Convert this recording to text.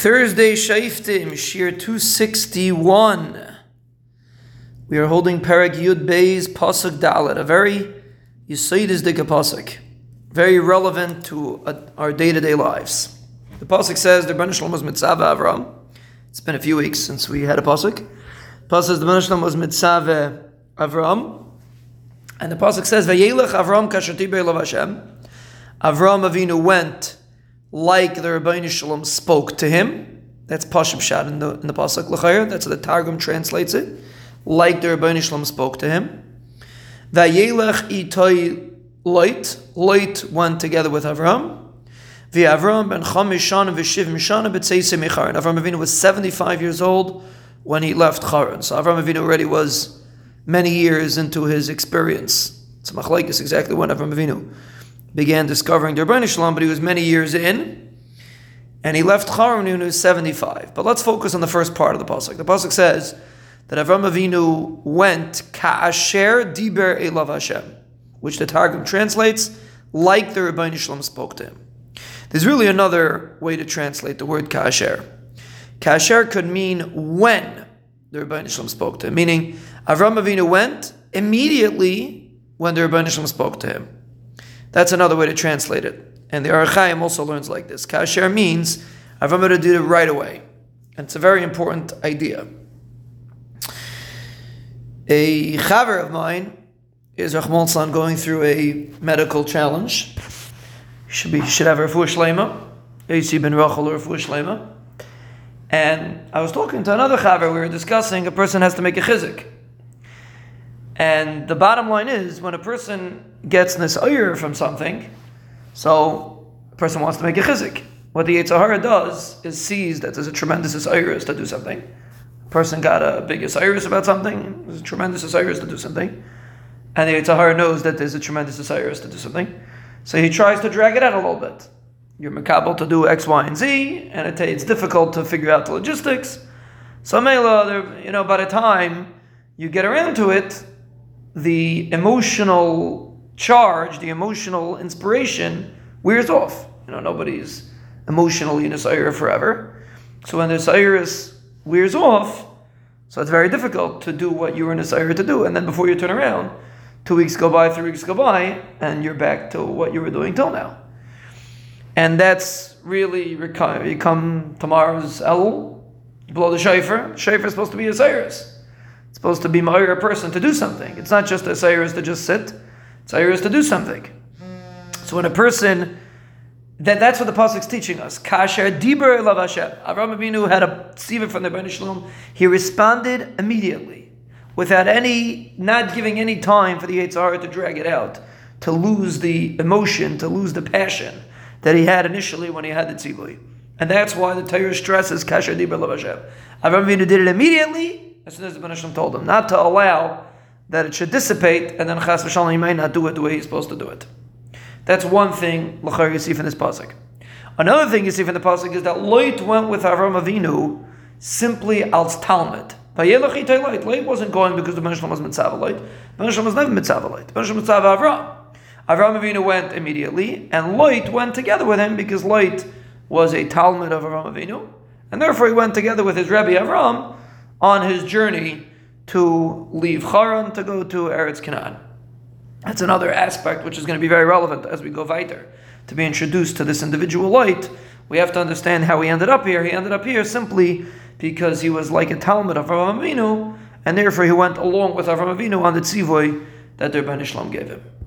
Thursday Shaiftim, Shiur 261. We are holding Perek Yud Bey's Pasuk Dalit, a very Yisaitis Dika Pasuk, very relevant to our day to day lives. The Pasuk says, the Ben Shalom was Mitzvah Avram. It's been a few weeks since we had a Pasuk. The Pasuk says, the Ben Shalom was Mitzvah Avram. And the Pasuk says, Vayelech Avram Ka'asher diber elav Hashem. Avram Avinu went like the Rabbi Shalom spoke to him. That's Pashim Shad in the, in the Pasuk L'chayr. That's how the Targum translates it. Like the Rabbi Shalom spoke to him. Vayelech itoi loit. Loit went together with Avram. Avram ben Chamishan v'shiv mishana b'tzeise mecharon. Avram Avinu was 75 years old when he left Charan. So Avram Avinu already was many years into his experience. It's machlaikis exactly when Avram Avinu began discovering the Rebbeinu Shalom, but he was many years in, and he left Charan when he was 75. But let's focus on the first part of the Pasuk. The Pasuk says that Avram Avinu went ka'asher diber elav Hashem, which the Targum translates like the Rebbeinu Shalom spoke to him. There's really another way to translate the word ka'asher. Ka'asher could mean when the Rebbeinu Shalom spoke to him, meaning Avram Avinu went immediately when the Rebbeinu Shalom spoke to him. That's another way to translate it. And the Ohr HaChaim also learns like this. Kasher means Avram to do it right away. And it's a very important idea. A chaver of mine is Rahman San going through a medical challenge. Should be should have a refuah shlema. AC ben Rachel or shlema. And I was talking to another chaver. We were discussing a person has to make a chizik. And the bottom line is, when a person gets this nisayir from something, so a person wants to make a chizik. What the Yetzer Hara does is sees that there's a tremendous isairis to do something. A person got a big isairis about something, there's a tremendous isairis to do something. And the Yetzer Hara knows that there's a tremendous isairis to do something. So he tries to drag it out a little bit. You're makabel to do X, Y, and Z, and it, it's difficult to figure out the logistics. So Mela, you know, by the time you get around to it, the emotional charge, the emotional inspiration wears off. You know, nobody's emotionally in a sayre forever. So when the sayre wears off, so it's very difficult to do what you were in a sayre to do. And then before you turn around, two weeks go by, three weeks go by, and you're back to what you were doing till now. And that's really, you come tomorrow's El, blow the shofar. Shofar is supposed to be a. It's supposed to be a person to do something. It's not just a sayres to just sit. Sayres to do something. So when a person, that, that's what the pasuk's teaching us. Kasher diber elav Hashem. Avram Avinu had a tziva from the Ben Shalom. He responded immediately, without any, not giving any time for the Yitzhar to drag it out, to lose the emotion, to lose the passion that he had initially when he had the tzivui. And that's why the Torah stresses kasher diber elav Hashem. Avram Avinu did it immediately, as soon as the Ben told him, not to allow that it should dissipate, and then Chas v'shalom, he may not do it the way he's supposed to do it. That's one thing, L'char, you see from this pasuk. Another thing you see from the pasuk is that Loit went with Avram Avinu simply als Talmud. Loit wasn't going because the Ben was mitzvah Loit. Ben was never mitzvah Loit. Ben was mitzvah Avram. Avram Avinu went immediately, and Loit went together with him because Loit was a talmid of Avram Avinu, and therefore he went together with his Rebbe Avram on his journey to leave Haran to go to Eretz Canaan. That's another aspect which is going to be very relevant as we go weiter. To be introduced to this individual light, we have to understand how he ended up here. He ended up here simply because he was like a talmid of Avraham Avinu, and therefore he went along with Avraham Avinu on the tzivoy that the Rebbeinu Shalom gave him.